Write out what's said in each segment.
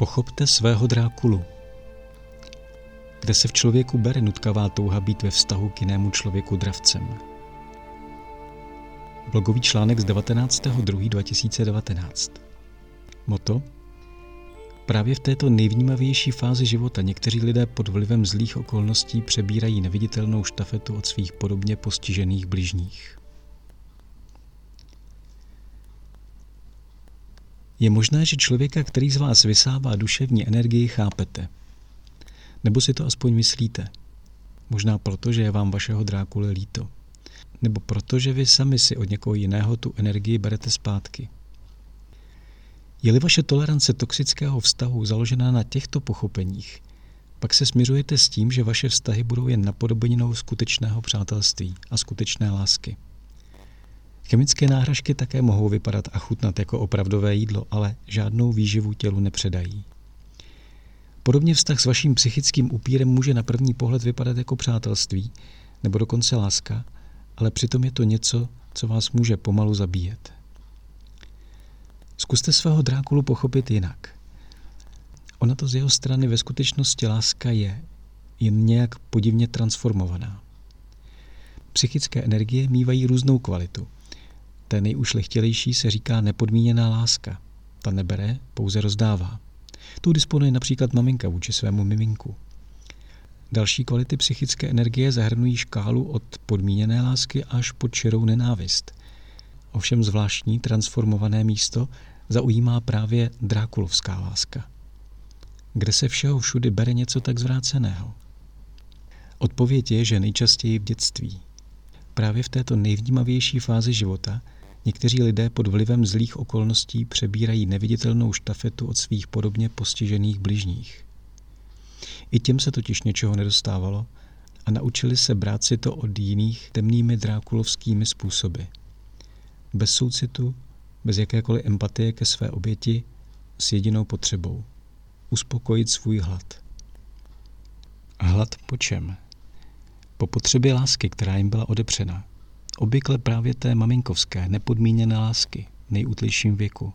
Pochopte svého Drákulu. Kde se v člověku bere nutkavá touha být ve vztahu k jinému člověku dravcem? Blogový článek z 19.2.2019. Moto Právě v této nejvnímavější fázi života někteří lidé pod vlivem zlých okolností přebírají neviditelnou štafetu od svých podobně postižených bližních. Je možné, že člověka, který z vás vysává duševní energii, chápete. Nebo si to aspoň myslíte. Možná proto, že je vám vašeho drákule líto. Nebo proto, že vy sami si od někoho jiného tu energii berete zpátky. Je-li vaše tolerance toxického vztahu založena na těchto pochopeních, pak se směřujete s tím, že vaše vztahy budou jen napodobeninou skutečného přátelství a skutečné lásky. Chemické náhražky také mohou vypadat a chutnat jako opravdové jídlo, ale žádnou výživu tělu nepředají. Podobně vztah s vaším psychickým upírem může na první pohled vypadat jako přátelství nebo dokonce láska, ale přitom je to něco, co vás může pomalu zabíjet. Zkuste svého Drákulu pochopit jinak. Ona to z jeho strany ve skutečnosti láska je, jen nějak podivně transformovaná. Psychické energie mývají různou kvalitu – Té nejušlechtilejší se říká nepodmíněná láska. Ta nebere, pouze rozdává. Tu disponuje například maminka vůči svému miminku. Další kvality psychické energie zahrnují škálu od podmíněné lásky až po čirou nenávist. Ovšem zvláštní transformované místo zaujímá právě drákulovská láska. Kde se všeho všudy bere něco tak zvráceného? Odpověď je, že nejčastěji v dětství. Právě v této nejvnímavější fázi života Někteří lidé pod vlivem zlých okolností přebírají neviditelnou štafetu od svých podobně postižených bližních. I těm se totiž něčeho nedostávalo a naučili se brát si to od jiných temnými drákulovskými způsoby. Bez soucitu, bez jakékoliv empatie ke své oběti, s jedinou potřebou. Uspokojit svůj hlad. Hlad po čem? Po potřebě lásky, která jim byla odepřena obvykle právě té maminkovské, nepodmíněné lásky v nejútlejším věku.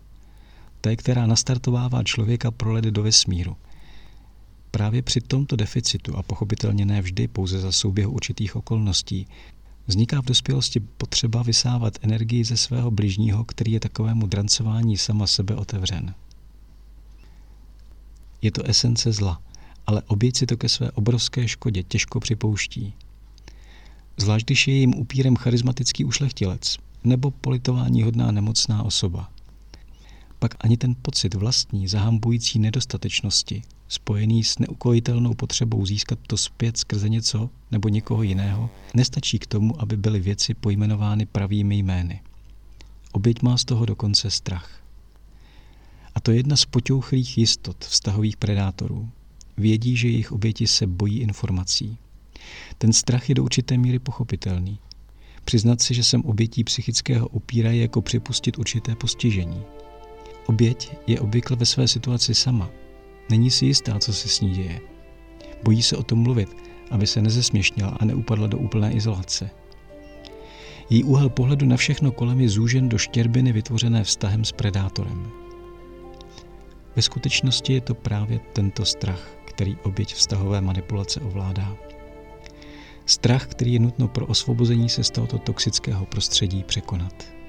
Té, která nastartovává člověka pro ledy do vesmíru. Právě při tomto deficitu, a pochopitelně ne vždy pouze za souběhu určitých okolností, vzniká v dospělosti potřeba vysávat energii ze svého bližního, který je takovému drancování sama sebe otevřen. Je to esence zla, ale oběť si to ke své obrovské škodě těžko připouští – zvlášť když je jim upírem charismatický ušlechtilec nebo politování hodná nemocná osoba. Pak ani ten pocit vlastní zahambující nedostatečnosti, spojený s neukojitelnou potřebou získat to zpět skrze něco nebo někoho jiného, nestačí k tomu, aby byly věci pojmenovány pravými jmény. Oběť má z toho dokonce strach. A to je jedna z potěuchlých jistot vztahových predátorů. Vědí, že jejich oběti se bojí informací, ten strach je do určité míry pochopitelný. Přiznat si, že jsem obětí psychického upíra je jako připustit určité postižení. Oběť je obvykle ve své situaci sama. Není si jistá, co se s ní děje. Bojí se o tom mluvit, aby se nezesměšnila a neupadla do úplné izolace. Její úhel pohledu na všechno kolem je zúžen do štěrbiny vytvořené vztahem s predátorem. Ve skutečnosti je to právě tento strach, který oběť vztahové manipulace ovládá. Strach, který je nutno pro osvobození se z tohoto toxického prostředí překonat.